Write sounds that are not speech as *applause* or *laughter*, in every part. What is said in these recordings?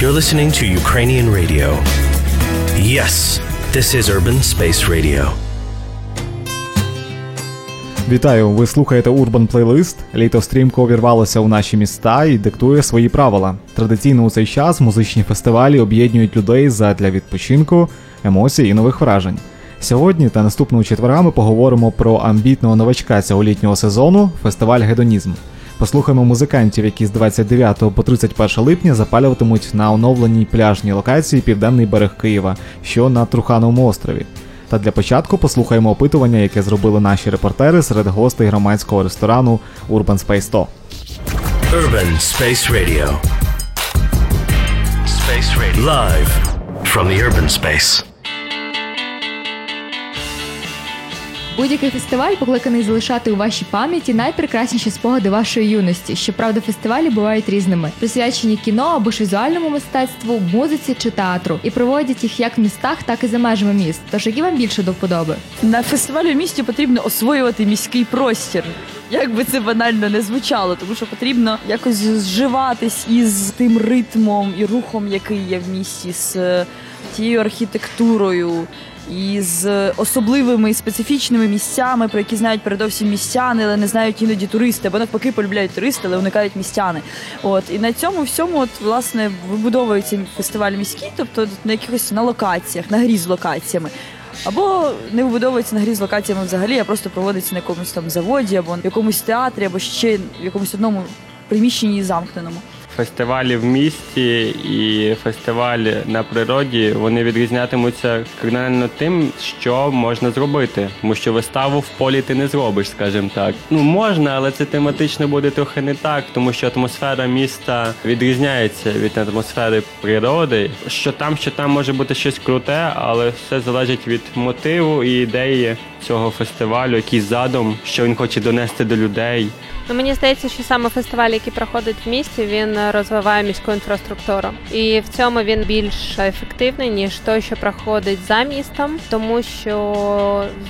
You're listening to Ukrainian radio. Yes, this is Urban Space Radio. Вітаю! Ви слухаєте Urban Playlist. Літо стрімко увірвалося у наші міста і диктує свої правила. Традиційно у цей час музичні фестивалі об'єднують людей задля відпочинку, емоцій і нових вражень. Сьогодні та наступного четверга ми поговоримо про амбітного новачка цього літнього сезону фестиваль Гедонізм. Послухаємо музикантів, які з 29 по 31 липня запалюватимуть на оновленій пляжній локації Південний берег Києва, що на Трухановому острові. Та для початку послухаємо опитування, яке зробили наші репортери серед гостей громадського ресторану Urban Space 100. Urban Space Radio. Space Radio. Live from the urban space. Будь-який фестиваль покликаний залишати у вашій пам'яті найпрекрасніші спогади вашої юності. Щоправда, фестивалі бувають різними, присвячені кіно або ж візуальному мистецтву, музиці чи театру, і проводять їх як в містах, так і за межами міст. Тож які вам більше до вподоби? На фестивалі в місті потрібно освоювати міський простір. Як би це банально не звучало, тому що потрібно якось зживатись із тим ритмом і рухом, який є в місті, з е, тією архітектурою, і з особливими специфічними місцями, про які знають передовсім містяни, але не знають іноді туристи, або навпаки полюбляють туристи, але уникають містяни. От і на цьому всьому, от власне, вибудовується фестиваль міський, тобто на якихось на локаціях, на грі з локаціями. Або не вибудовується на грі з локаціями взагалі, а просто проводиться на якомусь там заводі, або в якомусь театрі, або ще в якомусь одному приміщенні замкненому. Фестивалі в місті і фестивалі на природі вони відрізнятимуться кардинально тим, що можна зробити, тому що виставу в полі ти не зробиш, скажімо так. Ну можна, але це тематично буде трохи не так, тому що атмосфера міста відрізняється від атмосфери природи. Що там, що там може бути щось круте, але все залежить від мотиву і ідеї цього фестивалю, який задум, що він хоче донести до людей. Ну, мені здається, що саме фестиваль, який проходить в місті, він розвиває міську інфраструктуру, і в цьому він більш ефективний ніж той, що проходить за містом, тому що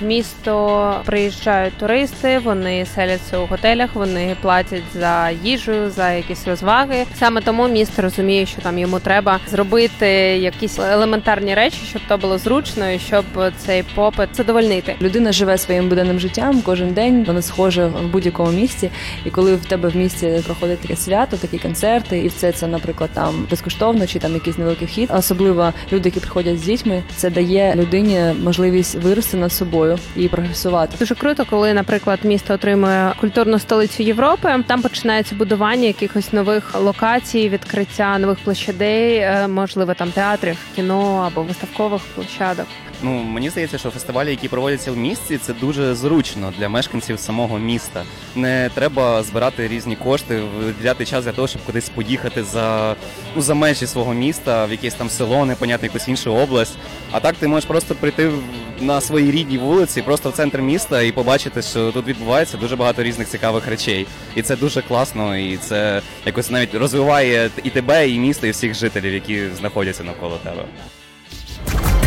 в місто приїжджають туристи, вони селяться у готелях, вони платять за їжу, за якісь розваги. Саме тому місто розуміє, що там йому треба зробити якісь елементарні речі, щоб то було зручно і щоб цей попит задовольнити. Людина живе своїм буденним життям кожен день, вона схожа в будь-якому місці. І коли в тебе в місті проходить таке свято, такі концерти, і все це, наприклад, там безкоштовно чи там якийсь невеликий вхід, особливо люди, які приходять з дітьми, це дає людині можливість вирости над собою і прогресувати. Дуже круто, коли, наприклад, місто отримує культурну столицю Європи. Там починається будування якихось нових локацій, відкриття нових площадей, е, можливо, там театрів, кіно або виставкових площадок. Ну мені здається, що фестивалі, які проводяться в місті, це дуже зручно для мешканців самого міста. Не треба збирати різні кошти, виділяти час для того, щоб кудись поїхати за ну за межі свого міста, в якесь там село, непонятно, якусь іншу область. А так ти можеш просто прийти на своїй рідній вулиці, просто в центр міста, і побачити, що тут відбувається дуже багато різних цікавих речей. І це дуже класно, і це якось навіть розвиває і тебе, і місто, і всіх жителів, які знаходяться навколо тебе.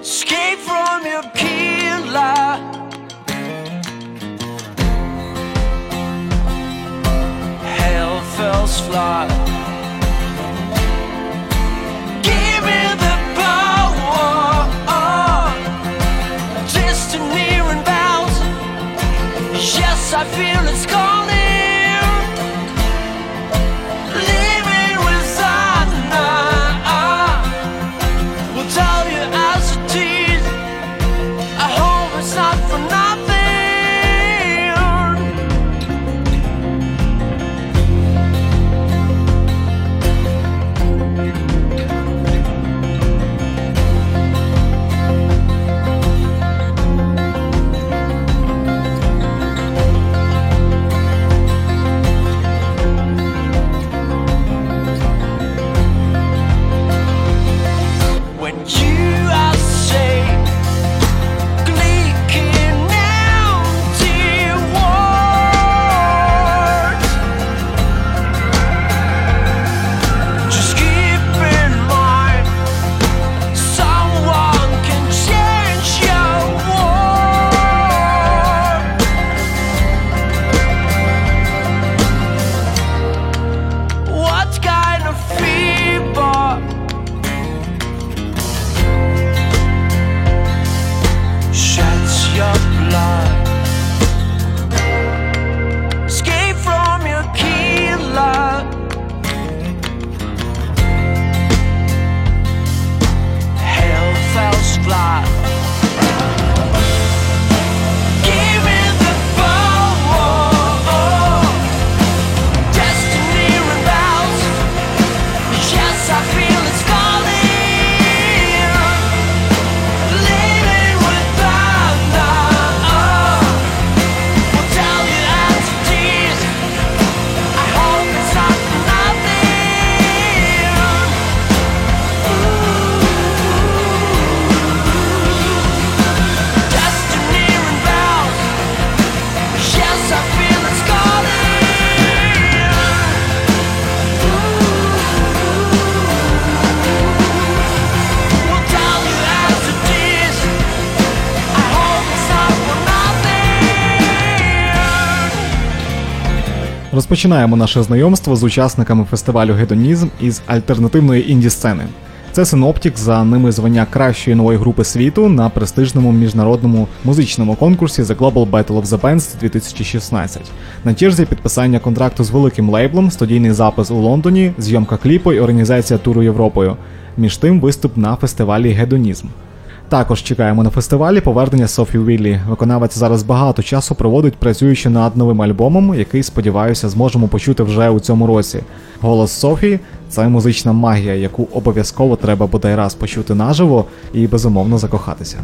Escape from your killer. Hell fells fly. Give me the power. Yes, I feel it's calling. Розпочинаємо наше знайомство з учасниками фестивалю Гедонізм із альтернативної інді сцени. Це Синоптік за ними звання кращої нової групи світу на престижному міжнародному музичному конкурсі The Global Battle of the Bands 2016. На черзі підписання контракту з великим лейблом, студійний запис у Лондоні, зйомка кліпу і організація туру Європою. Між тим виступ на фестивалі Гедонізм. Також чекаємо на фестивалі повернення Софі Віллі. Виконавець зараз багато часу проводить працюючи над новим альбомом, який, сподіваюся, зможемо почути вже у цьому році. Голос Софії це музична магія, яку обов'язково треба бодай раз почути наживо і безумовно закохатися.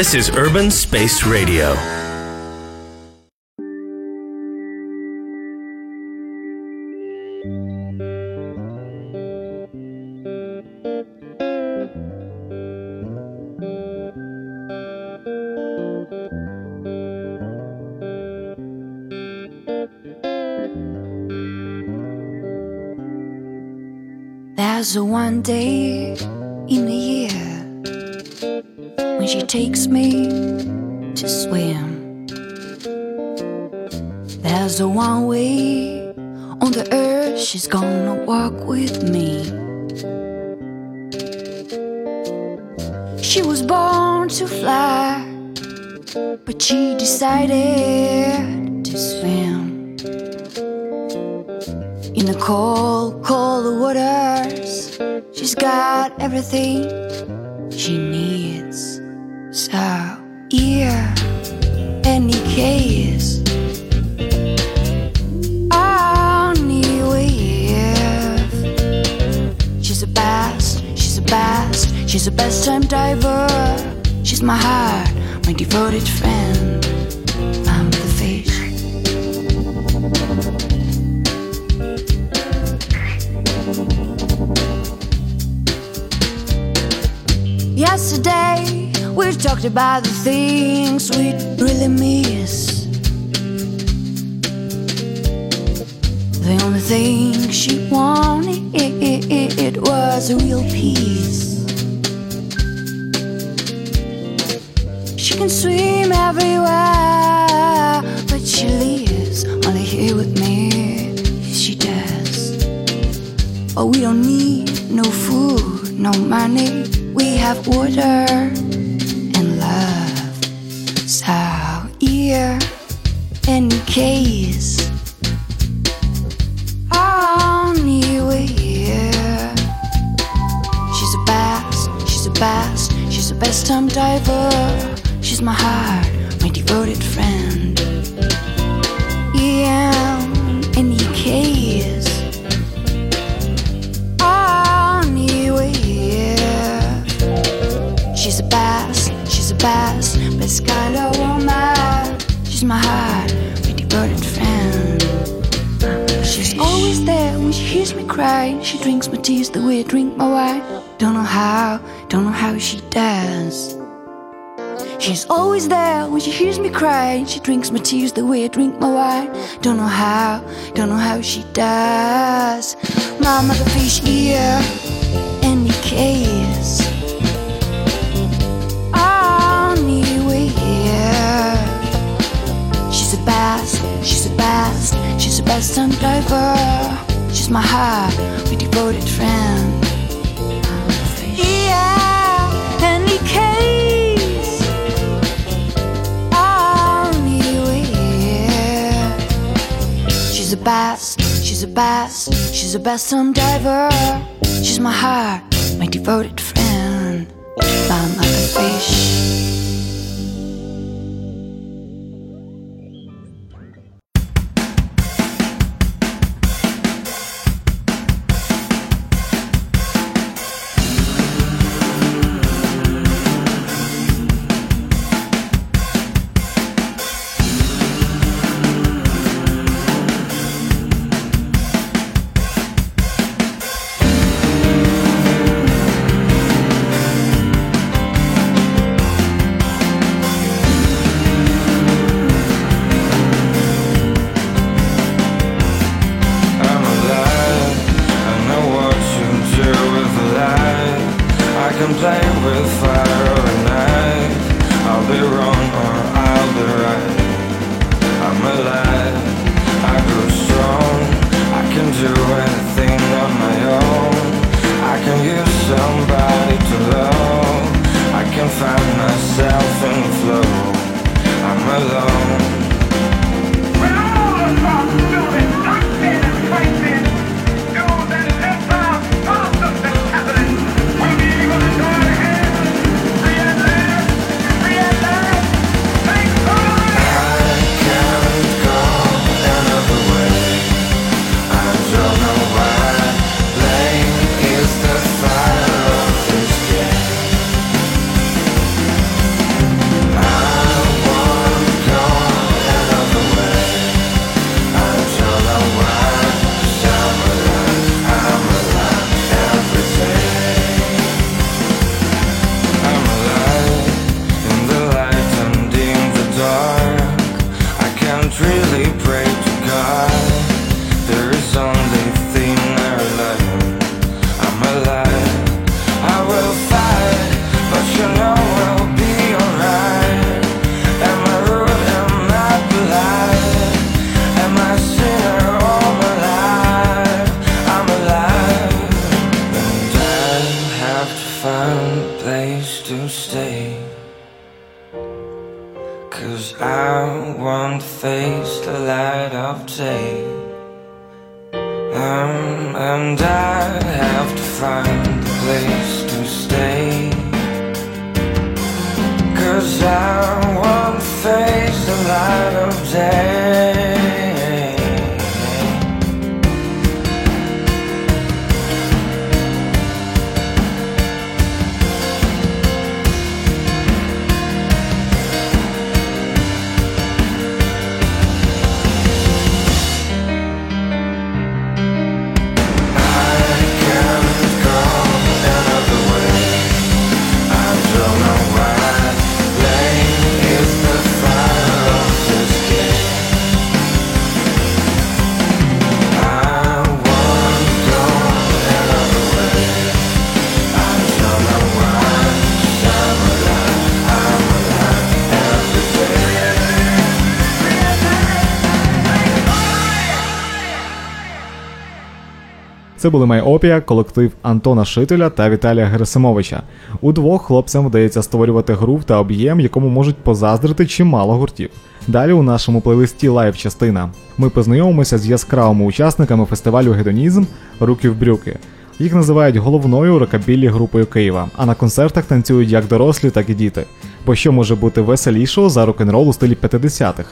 This is Urban Space Radio. There's one day in a year takes me to swim. There's a one way on the earth she's gonna walk with me. She was born to fly, but she decided to swim. In the cold, cold waters, she's got everything she needs. So, yeah, any case. She's a best, she's a best, she's a best time diver. She's my heart, my devoted friend. I'm the fish. Yesterday, we talked about the things we really miss. The only thing she wanted was a real peace. She can swim everywhere, but she lives only here with me. She does. Oh, we don't need no food, no money. We have water case, anywhere. She's a best, she's a best, she's a best time diver. She's my heart, my devoted friend. Yeah, any case. Anywhere. She's a best, she's a best, best kind of woman. She's my heart, devoted friend. She's always there when she hears me cry. She drinks my tears the way I drink my wine. Don't know how, don't know how she does. She's always there when she hears me cry. She drinks my tears the way I drink my wine. Don't know how, don't know how she does. Mama the fish ear, any case. Anywhere. She's a best, best time diver. She's my heart, my devoted friend. Yeah, any case. Anywhere. She's a best, she's a best, she's a best time diver. She's my heart, my devoted friend. I'm like a fish. Це були Майопія, колектив Антона Шителя та Віталія Герасимовича. Удвох хлопцям вдається створювати грув та об'єм, якому можуть позаздрити чимало гуртів. Далі у нашому плейлисті live частина. Ми познайомимося з яскравими учасниками фестивалю Hedonizm Руки в брюки. Їх називають головною рокабілі групою Києва, а на концертах танцюють як дорослі, так і діти. Бо що може бути веселішого за рок-н-рол у стилі 50-х?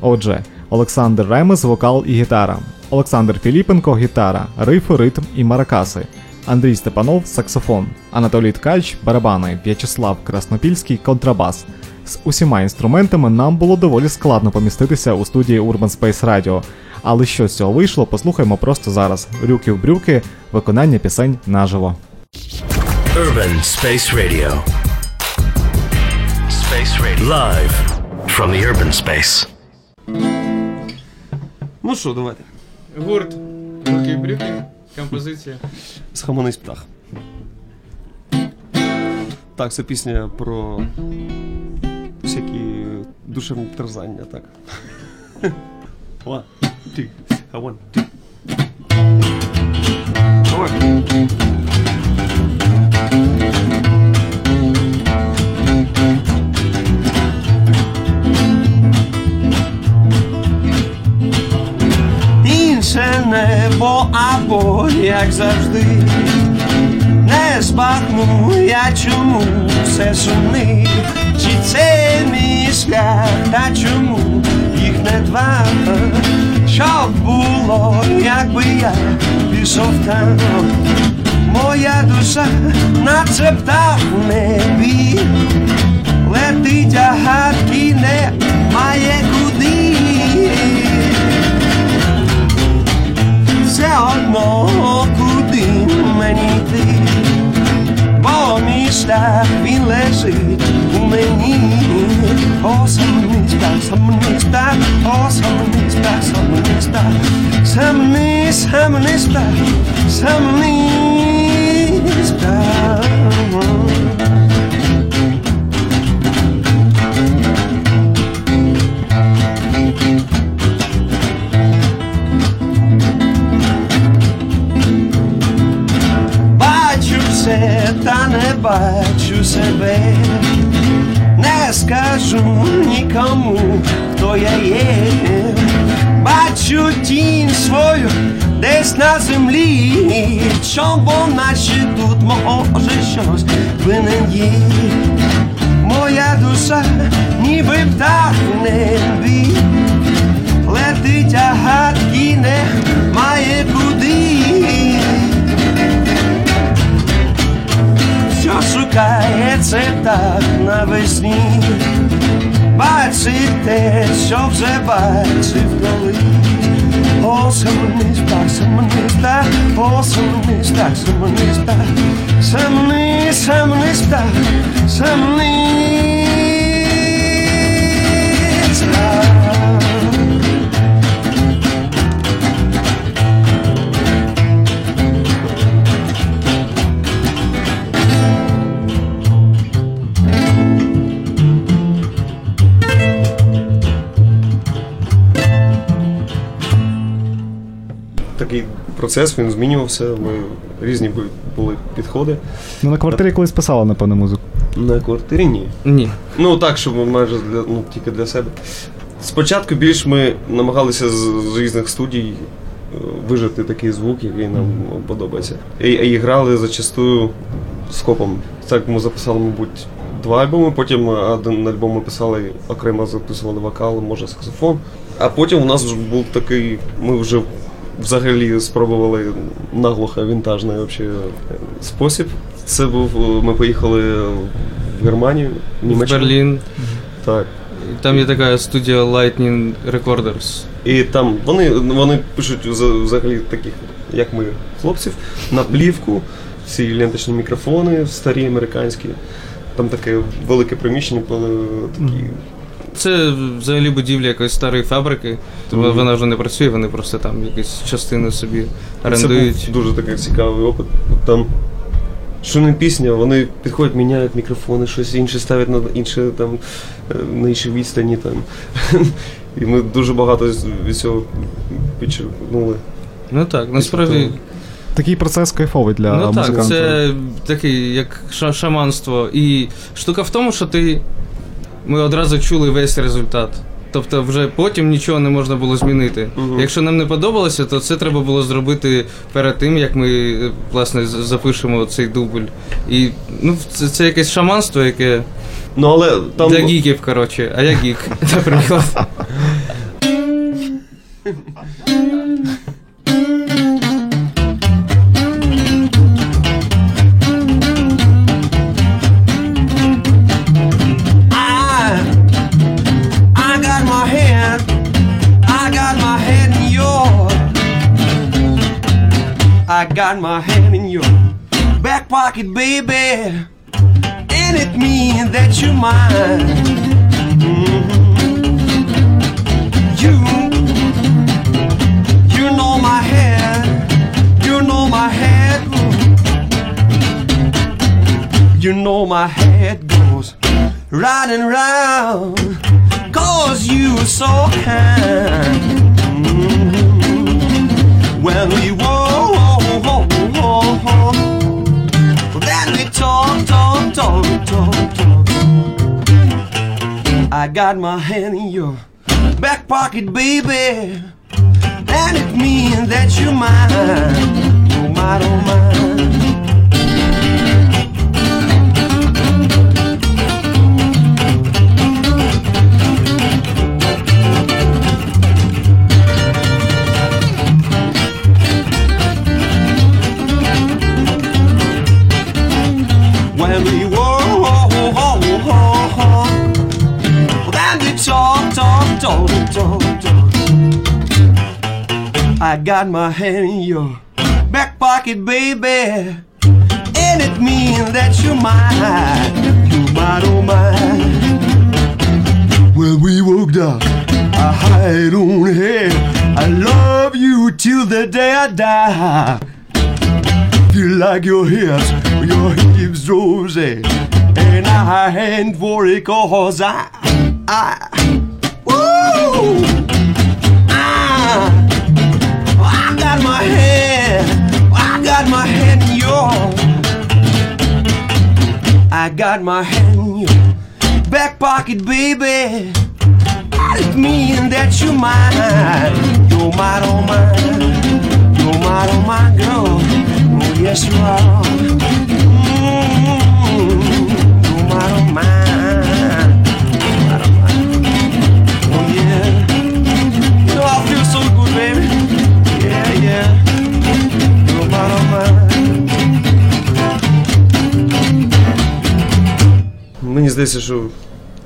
Отже, Олександр Ремес, вокал і гітара, Олександр Філіпенко гітара, рифи, ритм і маракаси, Андрій Степанов саксофон, Анатолій Ткач барабани, В'ячеслав Краснопільський контрабас. З усіма інструментами нам було доволі складно поміститися у студії Urban Space Radio. Але що з цього вийшло, послухаймо просто зараз. Рюки в брюки, виконання пісень наживо. Urban Space Radio. Space Radio. Live from the urban space. Ну що, давайте. Гурт Руки брюки, композиція. Схаменись птах. Так, це пісня про всякі душевні терзання, так. One, two, one, two. Давай. Або як завжди. Не збагну я чому все сумний, чи це шлях, та чому їх не два, щоб було, якби я пішов там. Моя душа наче птах в небі, летить, а гадки не має куди. Sjaaldmogen doen mij niet lief. Waarom is daar wie les uit? Hoe mij niet. Als hem niet back, hem niet back. Als hem niet back, hem niet back. Sam niet, hem niet back. Sam niet back. Бачу себе, не скажу нікому, хто я є. Бачу тінь свою десь на землі, чом бо наче тут може щось винен є. Моя душа, ніби птах в небі, летить, а гадки не має куди. Що шукає це птах навесні, бачить те, що вже бачив коли. О, самониз птах, самониз птах, о, самониз птах, самониз птах, самониз, самониз птах, Такий процес він змінювався. Ми різні були підходи. Ну на квартирі колись писала, напевно, музику. На квартирі ні. Ні. Ну так, щоб майже для, ну, тільки для себе. Спочатку більш ми намагалися з, з різних студій е, вижити такий звук, який нам подобається. І, і грали зачастую з копом. Так ми записали, мабуть, два альбоми, потім один альбом ми писали, окремо записували вокал, може саксофон. А потім у нас вже був такий, ми вже взагалі спробували наглухо вінтажний вообще спосіб. Це був, е, ми поїхали в Германію, в В Берлін. Так. І Там є така студія Lightning Recorders. І там вони, вони пишуть взагалі таких, як ми, хлопців, на плівку, ці ленточні мікрофони старі американські. Там таке велике приміщення, коли такі. Це взагалі будівля якоїсь старої фабрики, тому Мгм. вона вже не працює, вони просто там якісь частини собі Це орендують. був дуже такий цікавий опит. Там що не пісня, вони підходять, міняють мікрофони, щось інше ставлять на інше там е, на іншій відстані там. *laughs* І ми дуже багато від цього підчеркнули. Ну так, насправді. Такий процес кайфовий для ну музиканта. так, це такий, як шаманство. І штука в тому, що ти. Ми одразу чули весь результат. Тобто, вже потім нічого не можна було змінити. Якщо нам не подобалося, то це треба було зробити перед тим, як ми е, власне запишемо цей дубль. І ну, це, це якесь шаманство, яке. Ну, але там... Для гіків, коротше, а я гік, *laughs* наприклад. I got my hand in your back pocket, baby, and it means that you're mine. Mhm. You, you know my head, you know my head. You know my head goes round and round Cause you were so kind Mhm. When we whoa, Then we talk, talk, talk, talk, talk I got my hand in your back pocket, baby. And it means that you're mine. You're mine, oh mine I got my hand in your back pocket, baby, and it means that you're mine, you're mine, oh mine. When we woke up, I hide on head. I love you till the day I die. Feel like your hips, your hips rosy, and I hand for it cause I, I, I, I got my hand, oh, I got my hand hand in your back pocket, baby. It means that you're mine, oh, you're mine, oh mine, you're mine, oh my girl. Oh, yes, you are. Мені здається, що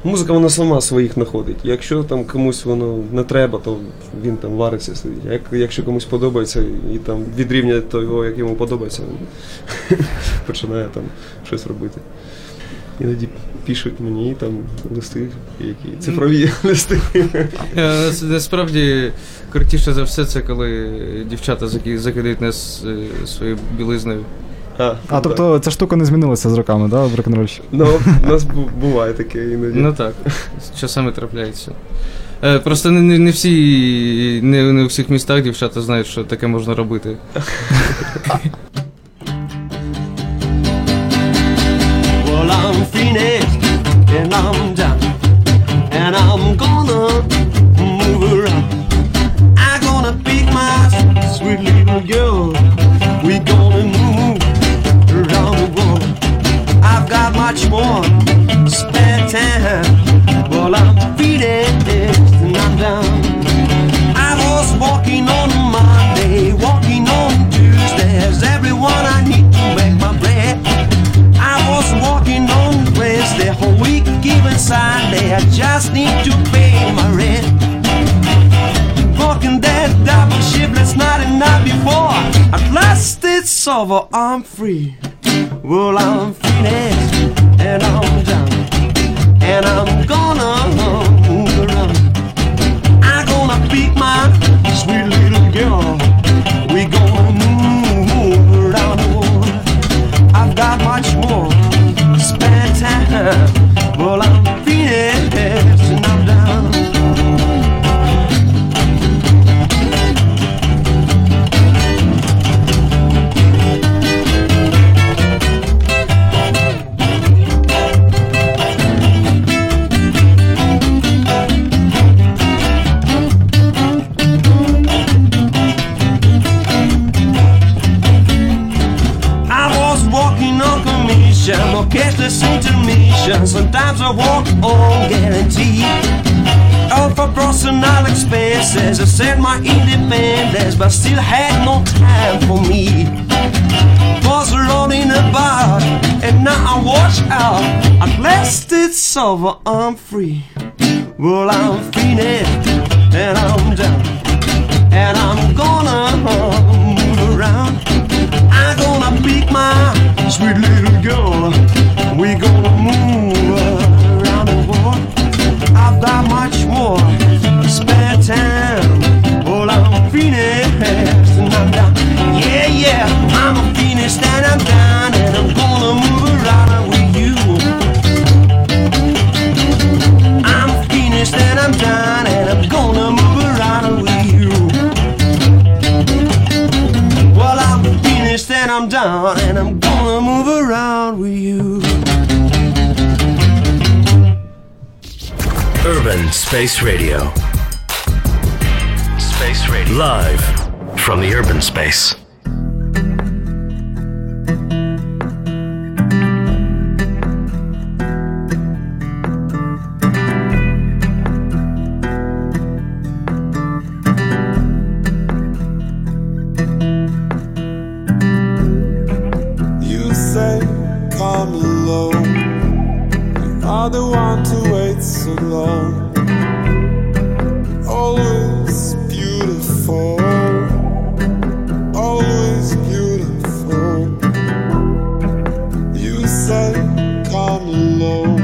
музика вона сама своїх знаходить. Якщо там комусь воно не треба, то він там вариться сидить. Як, якщо комусь подобається і там від рівня того, як йому подобається, він *laughs* починає там щось робити. Іноді пишуть мені там листи, які цифрові *laughs* листи. Е, Насправді крутіше за все це, коли дівчата закидають нас е, своєю білизною. А тобто ця штука не змінилася з роками, да, в рок-н-рольщі? Ну, у нас буває таке іноді. Ну так, часами трапляється. Е, Просто не, не, не всі, не, не у всіх містах дівчата знають, що таке можна робити. Well, I'm finished and I'm done, and I'm gonna move around. I'm gonna pick my sweet little girl. Much more spare time. Well, I'm feeling this and I'm down. I was walking on Monday, walking on Tuesdays. Everyone I need to make my bread. I was walking on Wednesday, whole week, even Sunday. I just need to pay my rent. Walking that double shift night and night before. At last it's over, I'm free. Well, I'm finished and I'm done. And I'm gonna move around. I'm gonna beat my sweet little girl. We gonna move around. I've got much more intermission. Sometimes I walk oh, on guarantee. All for personal expenses, I set my independence, but still had no time for me. Was running about, and now I watch out. At last it's over, I'm free. Well, I'm finished, and I'm done. And I'm gonna move around. I'm gonna pick my sweet little girl. We gonna move around the world. I've got much more spare time. Well, I'm finished and I'm done. Yeah, yeah, I'm finished and I'm done. And I'm gonna move around with you. I'm finished and I'm done. And I'm gonna move and I'm done, and I'm gonna move around with you. Urban Space Radio. Space Radio. Live from the urban space. Come alone. You are the one to wait so long. Always beautiful. Always beautiful. You say, come alone.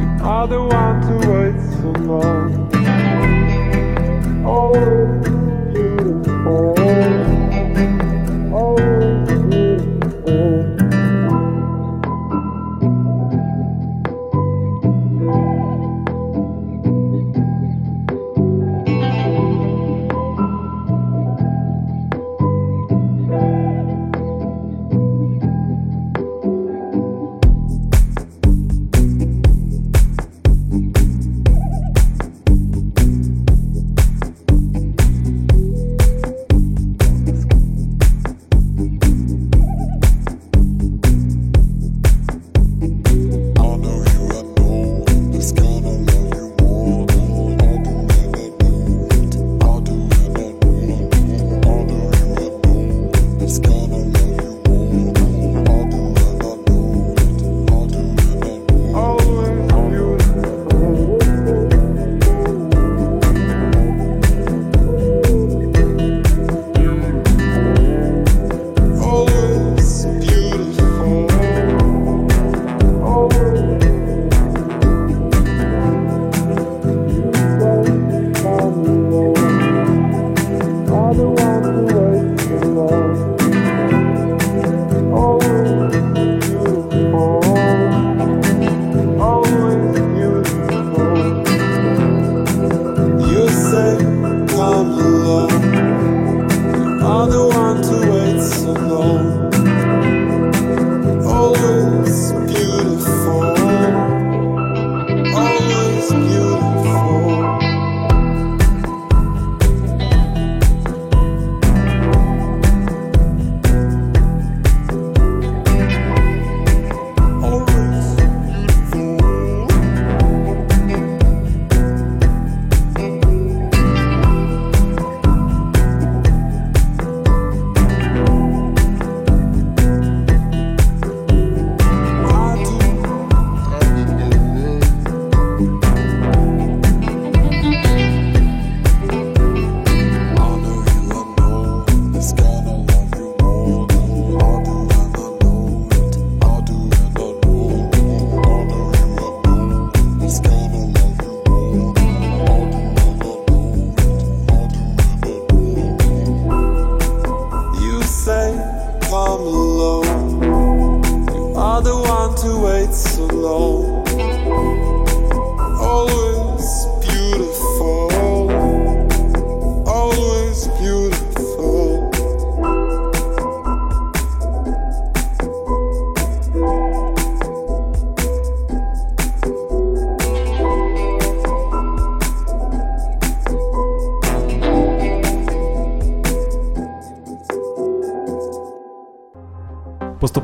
You are the one to wait so long.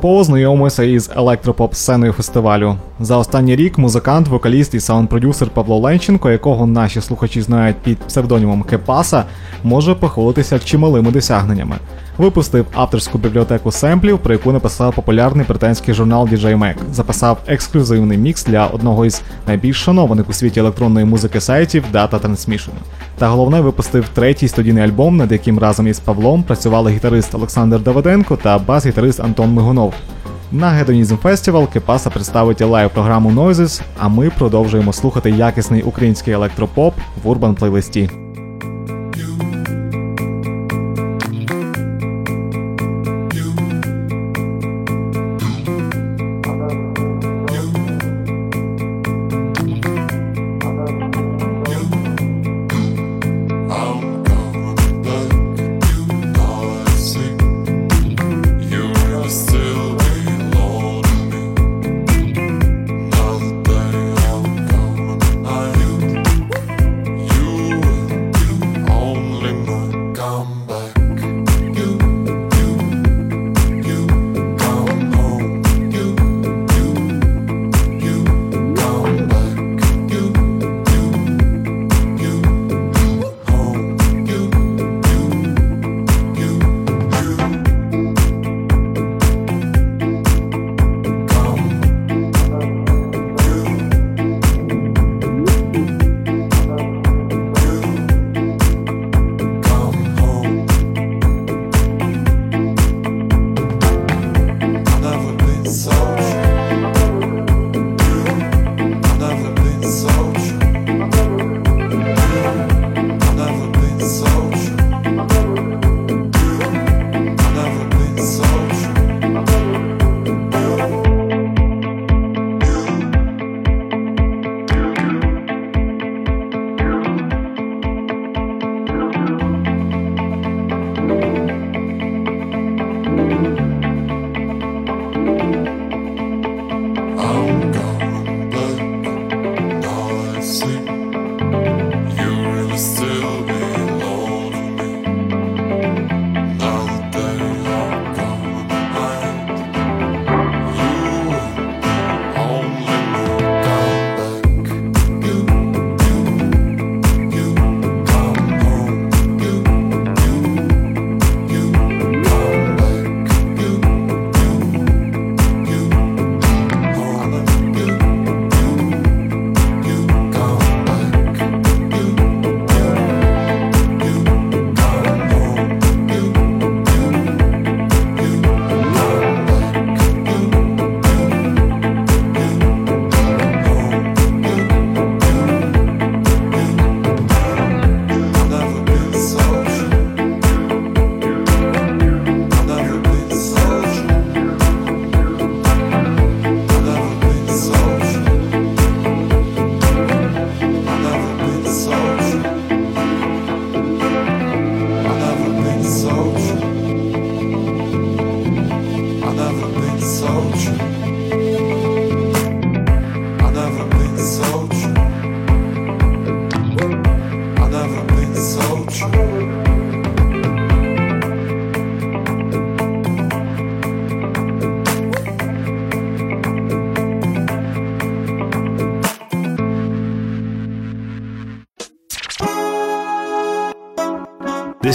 Знайомимося із електропоп сценою фестивалю. За останній рік музикант, вокаліст і саунд-продюсер Павло Ленченко, якого наші слухачі знають під псевдонімом Кепаса, може похвалитися чималими досягненнями. Випустив авторську бібліотеку семплів, про яку написав популярний британський журнал DJ Mag. Записав ексклюзивний мікс для одного із найбільш шанованих у світі електронної музики сайтів Data Transmission. Та головне випустив третій студійний альбом, над яким разом із Павлом працювали гітарист Олександр Давиденко та бас-гітарист Антон Мигунов. На Hedonizm Festival Кепаса представить live програму Noises, а ми продовжуємо слухати якісний український електропоп в Urban плейлисті.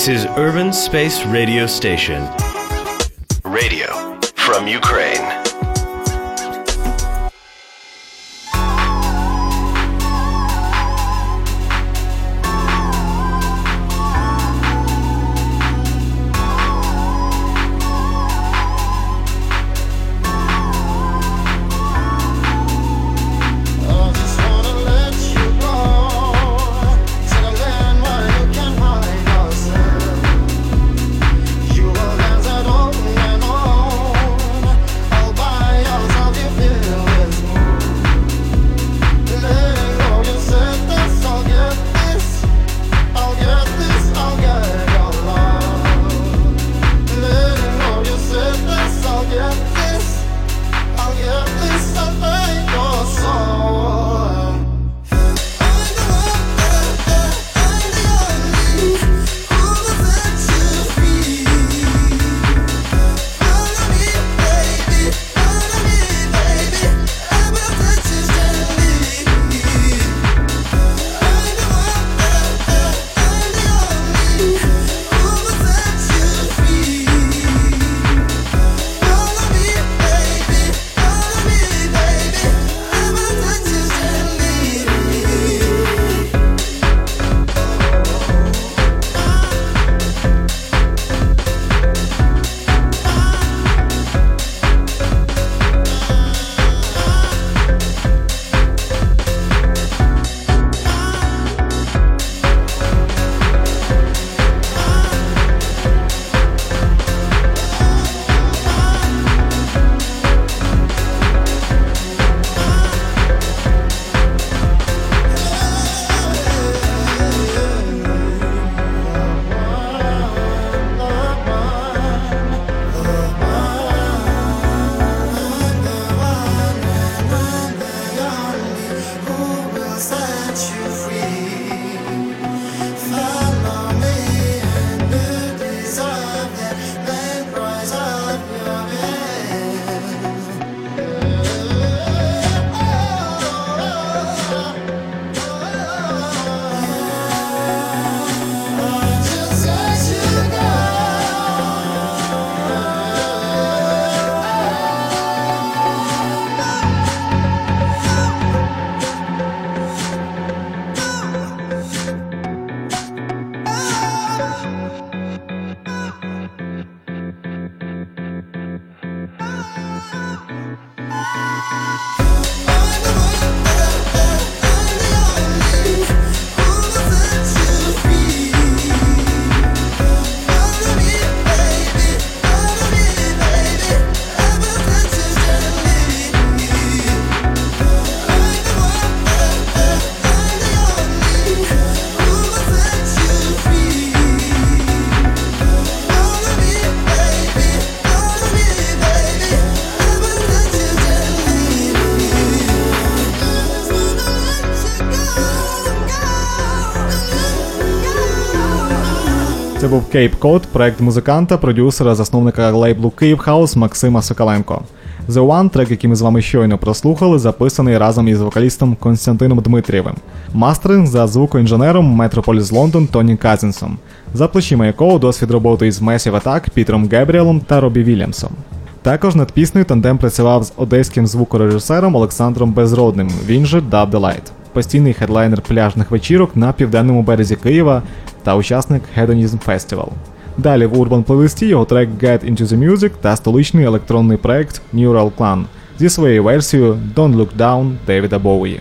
This is Urban Space Radio Station. Це був Cape Cod, проект музиканта, продюсера, засновника лейблу Київ Хаус Максима Соколенко. The One, трек, який ми з вами щойно прослухали, записаний разом із вокалістом Константином Дмитрієвим. Мастеринг за звукоінженером Metropolis London Тоні Казінсом, за плечима якого досвід роботи із Massive Attack Пітером Гебріелом та Робі Вільямсом. Також над піснею тандем працював з одеським звукорежисером Олександром Безродним, він же The Light, постійний хедлайнер пляжних вечірок на південному березі Києва та учасник Hedonism Festival. Далі в Urban плейлисті його трек Get Into The Music та столичний електронний проект Neural Clan зі своєю версією Don't Look Down Девіда Боуї.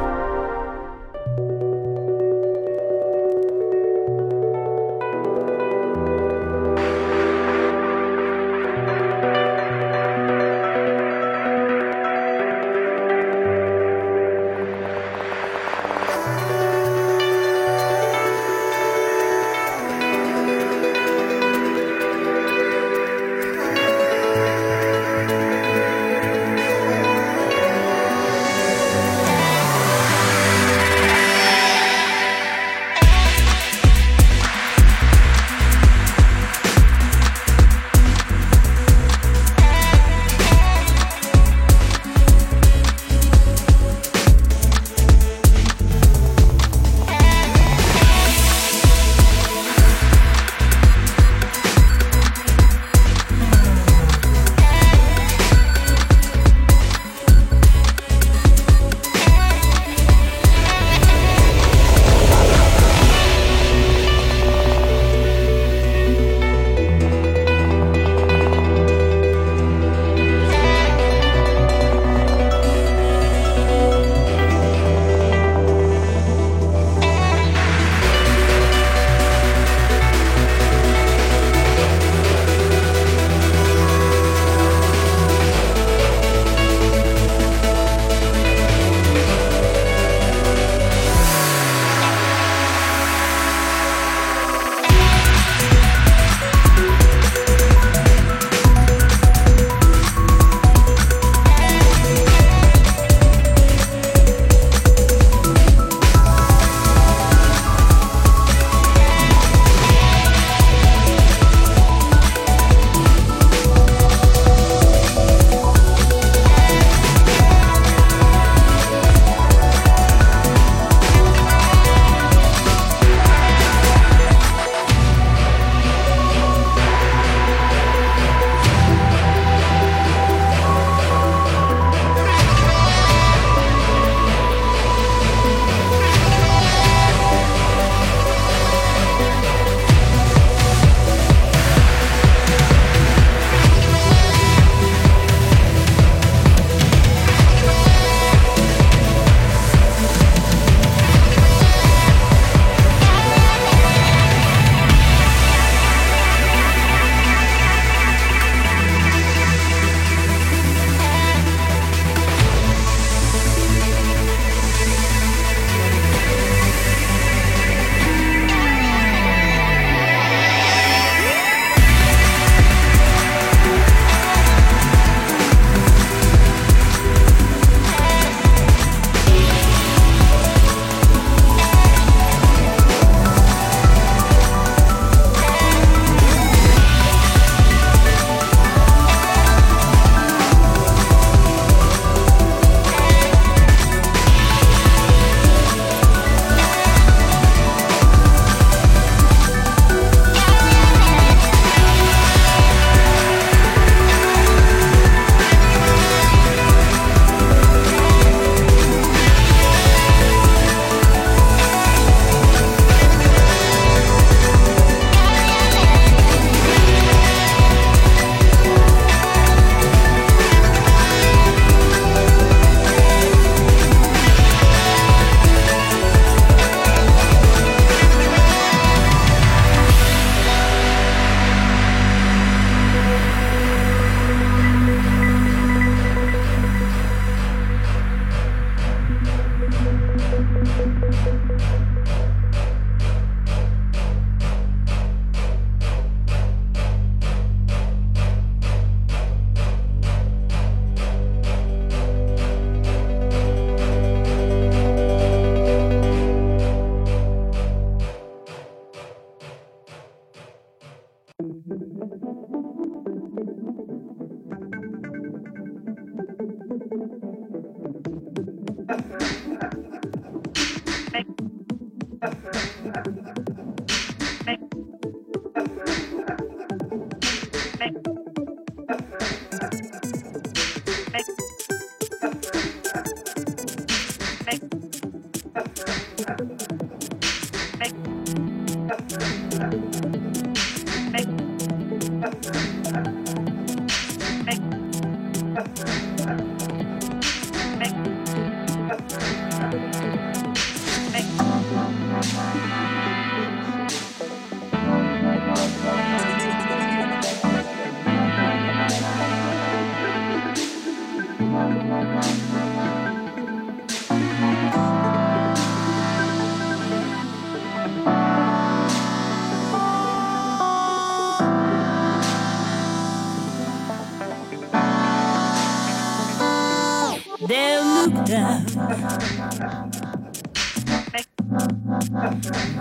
Down.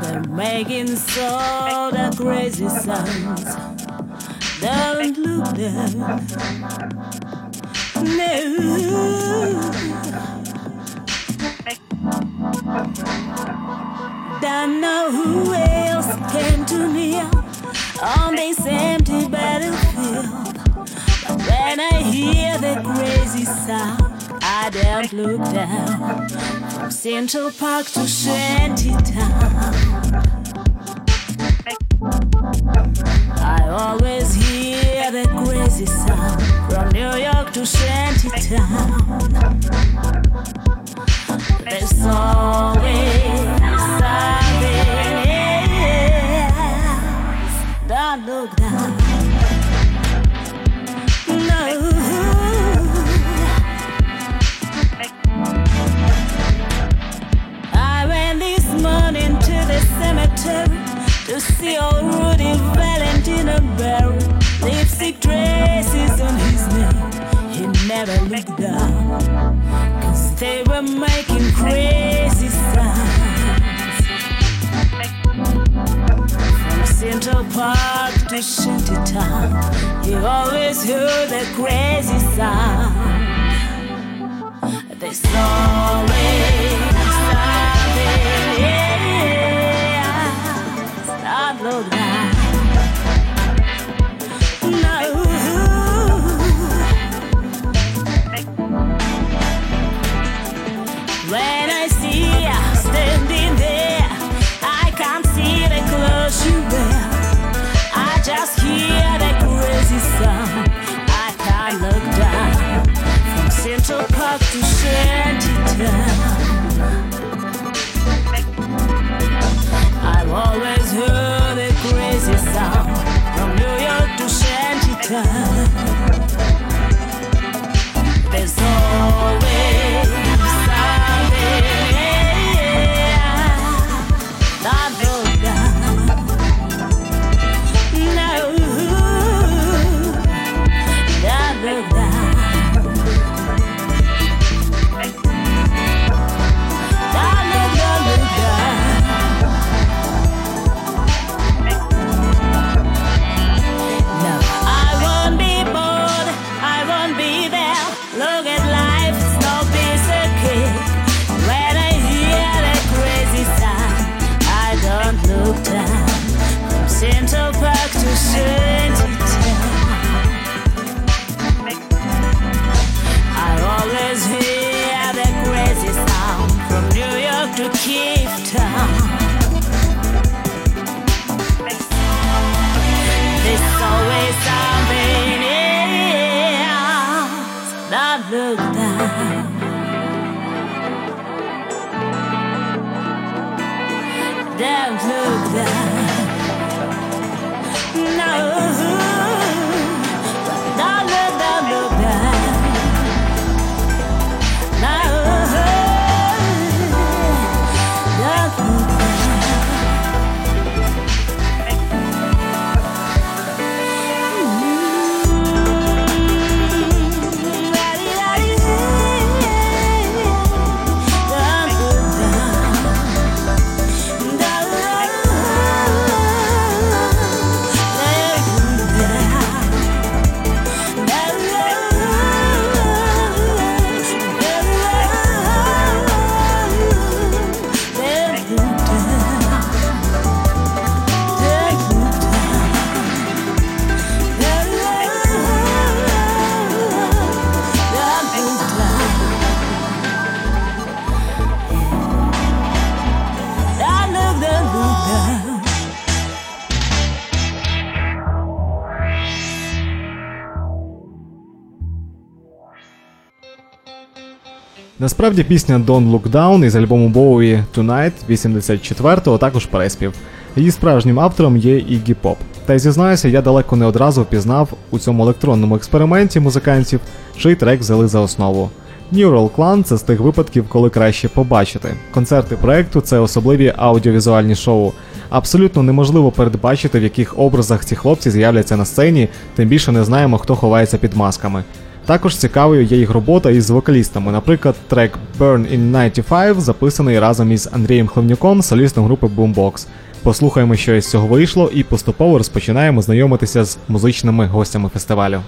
They're making so the crazy sounds. Don't look down. No. Don't know who else came to me on this empty battlefield. But when I hear the crazy sound, I don't look down. From Central Park to Shantytown. I always hear that crazy sound from New York to Shantytown. There's always something else. Don't look down. See old Rudy Valentino buried. Lipstick traces on his neck. He never looked down. Cause they were making crazy sounds. From Central Park to Shantytown, he always heard the crazy sound. There's always something Central Park to Shantytown. time. Насправді пісня Don't Look Down із альбому Боуї Tonight 84-го також переспів. Її справжнім автором є Iggy Pop. Та й зізнаюся, я далеко не одразу впізнав у цьому електронному експерименті музикантів, чий трек взяли за основу. Neural Clan – це з тих випадків, коли краще побачити. Концерти проекту це особливі аудіовізуальні шоу. Абсолютно неможливо передбачити, в яких образах ці хлопці з'являться на сцені, тим більше не знаємо, хто ховається під масками. Також цікавою є їх робота із вокалістами. Наприклад, трек Burn in 95 записаний разом із Андрієм Хливнюком, солістом групи Boombox. Послухаємо, що із цього вийшло, і поступово розпочинаємо знайомитися з музичними гостями фестивалю.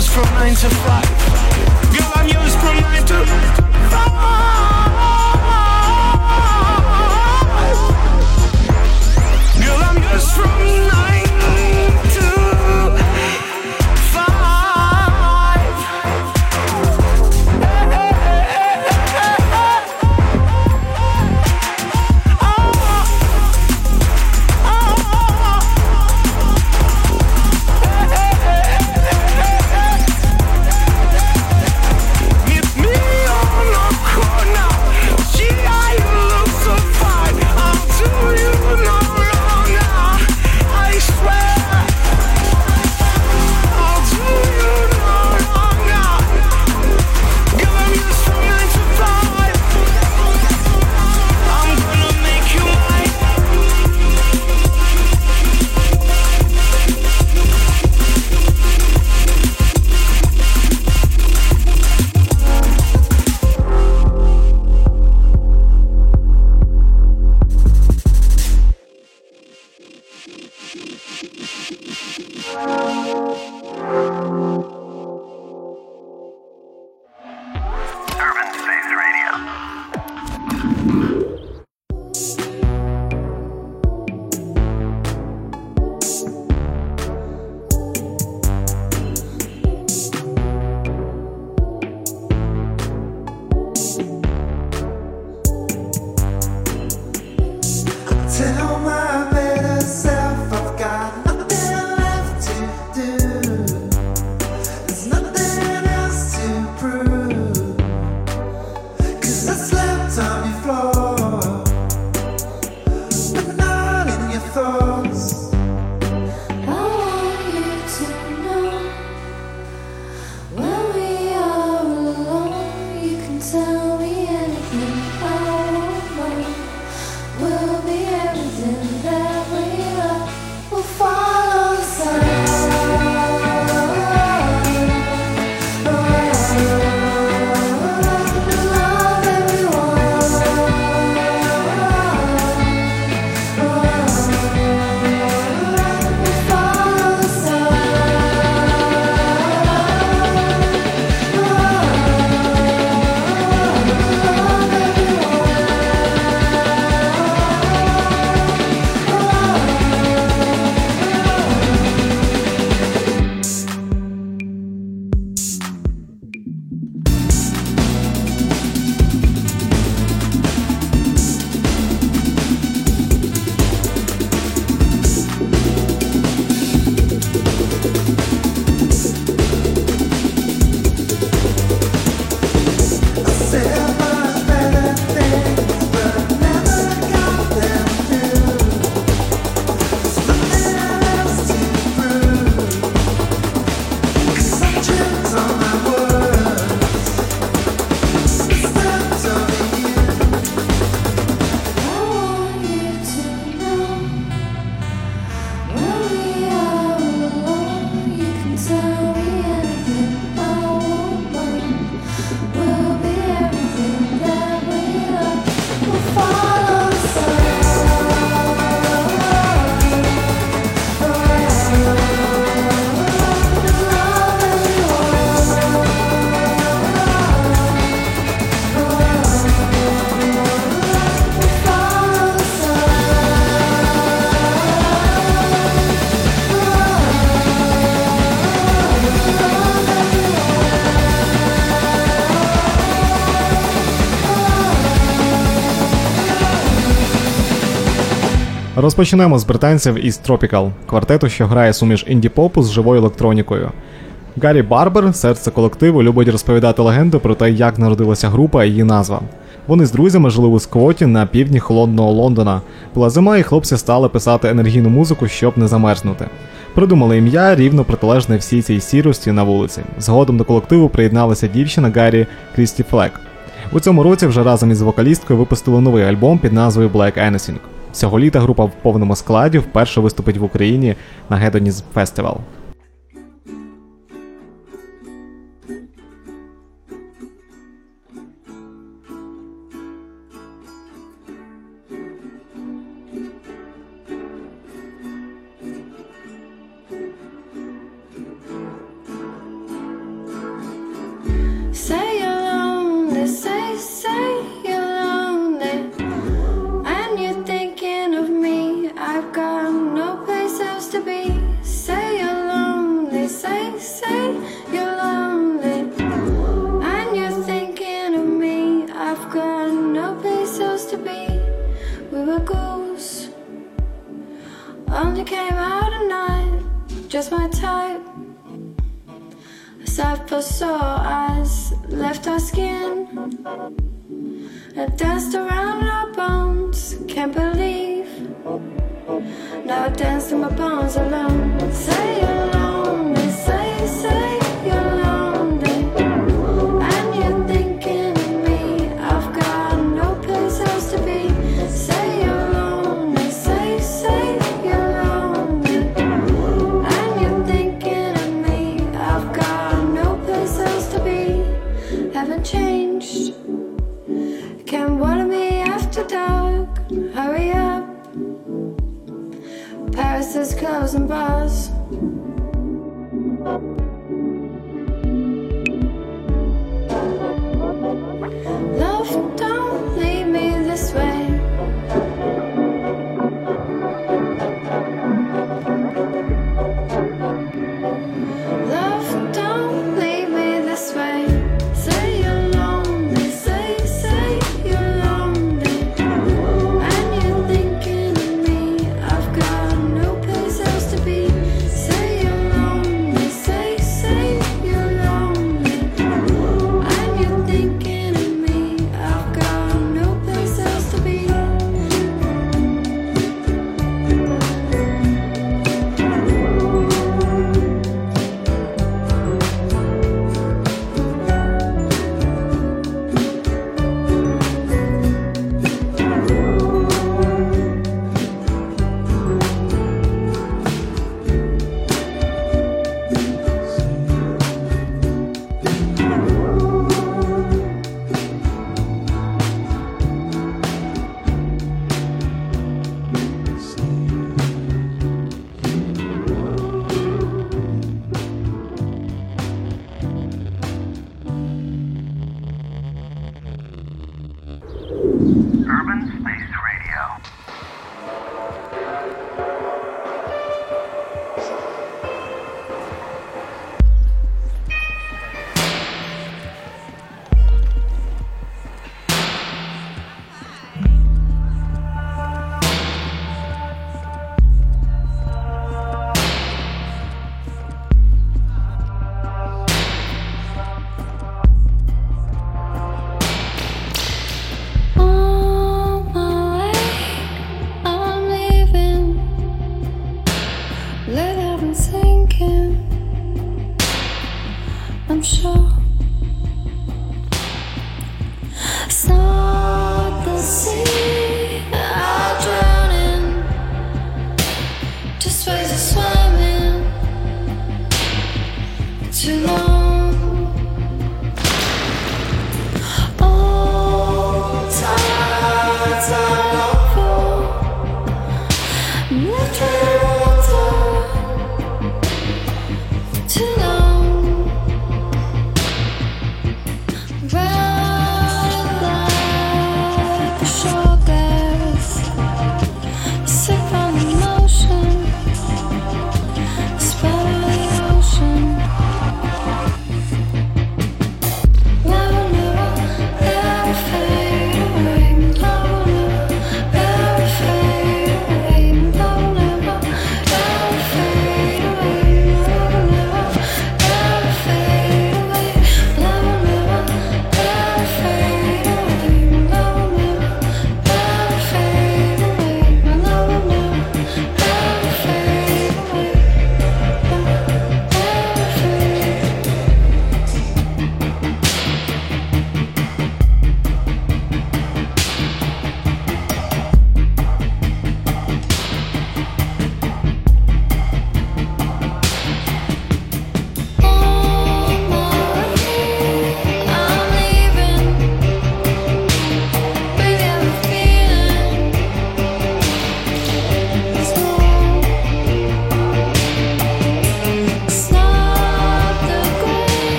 yours from nine to five. Girl, I'm from nine to five. Girl, I'm from nine. Розпочнемо з британців із Tropical, квартету, що грає суміш інді-попу з живою електронікою. Гаррі Барбер, серце колективу, любить розповідати легенду про те, як народилася група і її назва. Вони з друзями жили у сквоті на півдні холодного Лондона. Була зима, і хлопці стали писати енергійну музику, щоб не замерзнути. Придумали ім'я рівно протилежне всій цій сірості на вулиці. Згодом до колективу приєдналася дівчина Гаррі Крісті Флек. У цьому році вже разом із вокалісткою випустили новий альбом під назвою Black Anything. Цього літа група в повному складі вперше виступить в Україні на Hedonist Festival. Only came out at night. Just my type. Sat for sore eyes left our skin and danced around our bones. Can't believe now I dance to my bones alone. Say you're say, say thousand bars.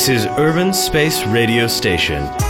This is Urban Space Radio Station.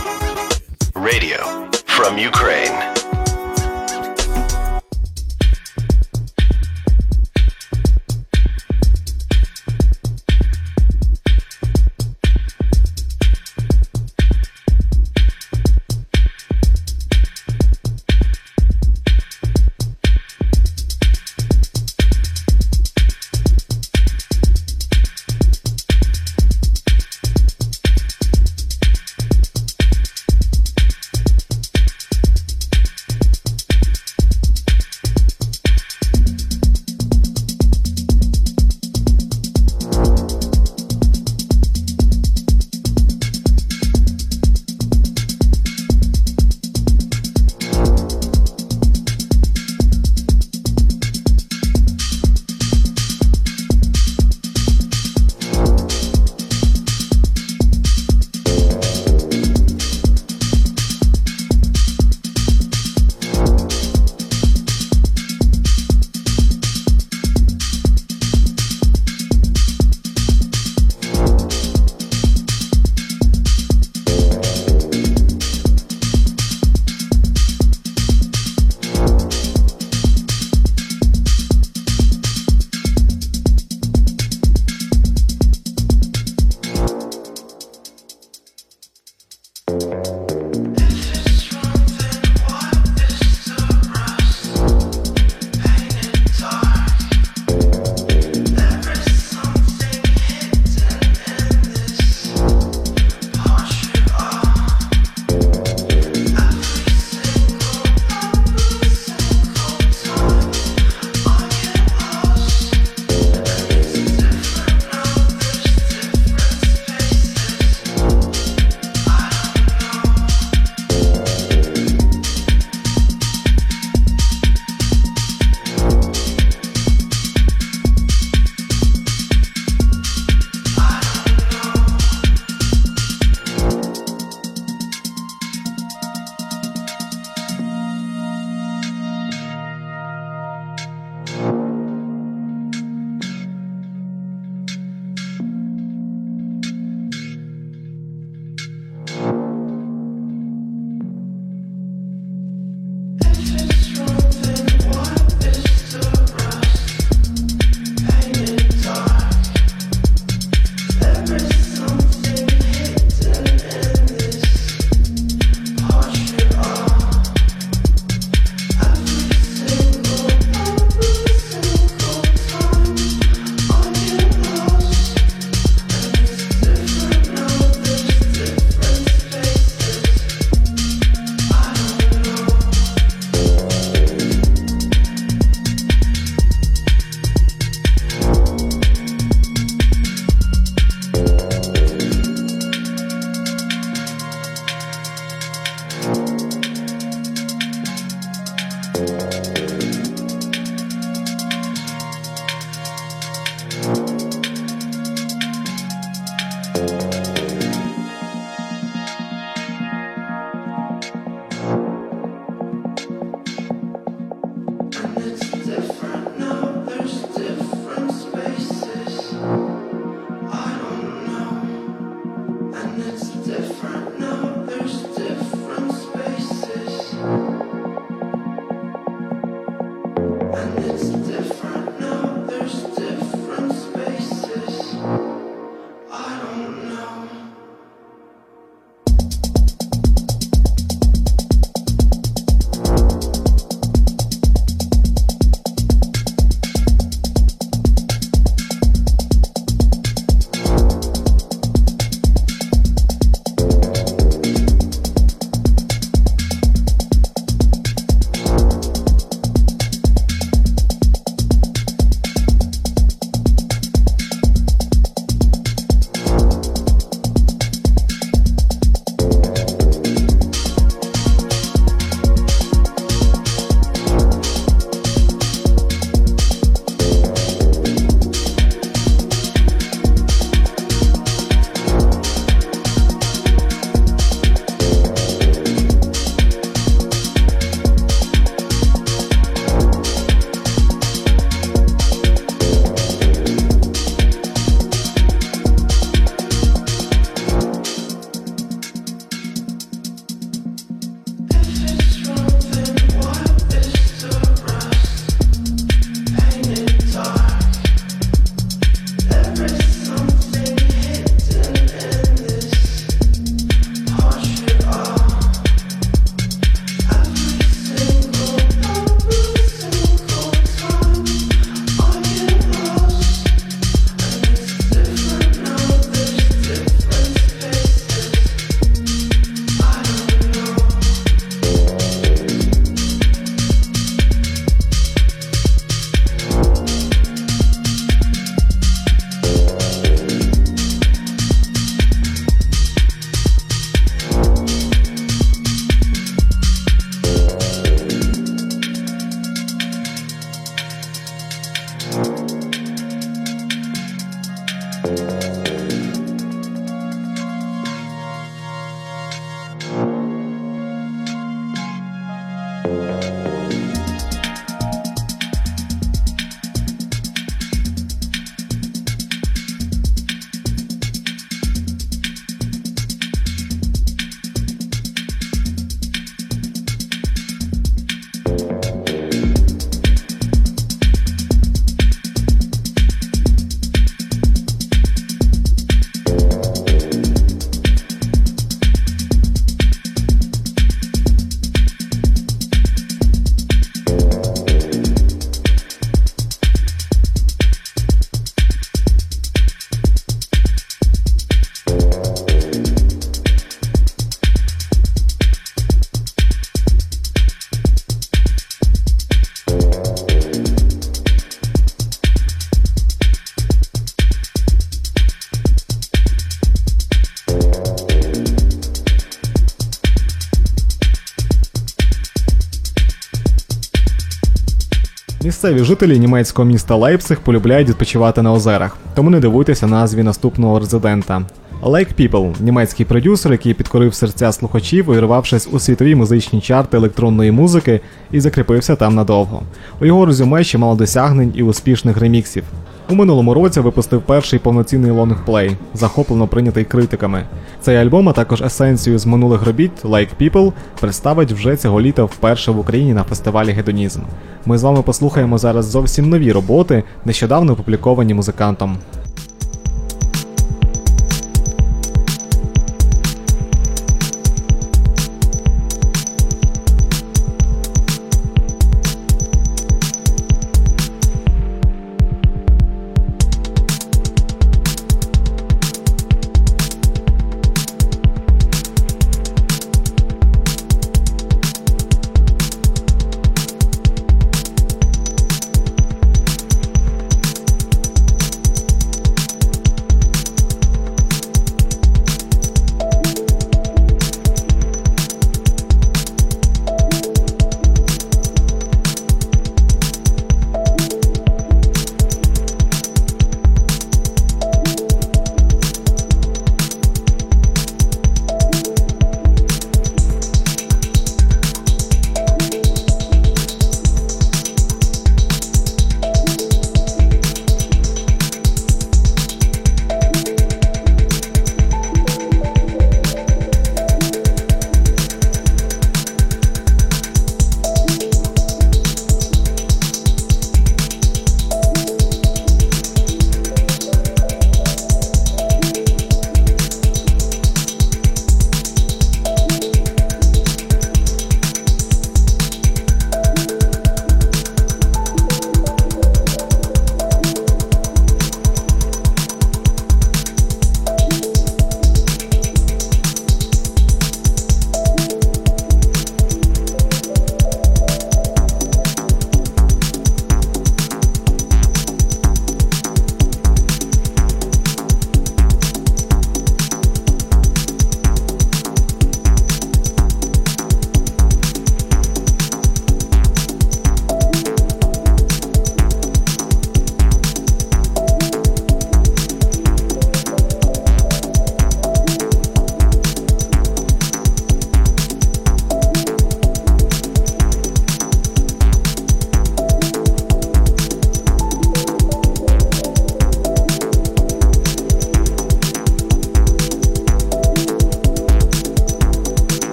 Місцеві жителі німецького міста Лейпциг полюбляють відпочивати на озерах, тому не дивуйтеся назві наступного резидента. Lake People – німецький продюсер, який підкорив серця слухачів, увірвавшись у світові музичні чарти електронної музики і закріпився там надовго. У його резюме чимало досягнень і успішних реміксів. У минулому році випустив перший повноцінний лонгплей, захоплено прийнятий критиками. Цей альбом, а також есенцію з минулих робіт Like People представить вже цього літа вперше в Україні на фестивалі Гедонізм. Ми з вами послухаємо зараз зовсім нові роботи, нещодавно опубліковані музикантом.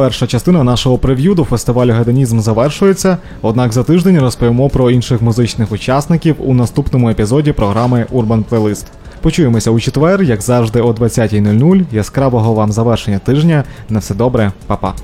Перша частина нашого прев'ю до фестивалю Гедонізм завершується. Однак за тиждень розповімо про інших музичних учасників у наступному епізоді програми Урбан Плейлист. Почуємося у четвер, як завжди, о 20.00. Яскравого вам завершення тижня. На все добре, па-па.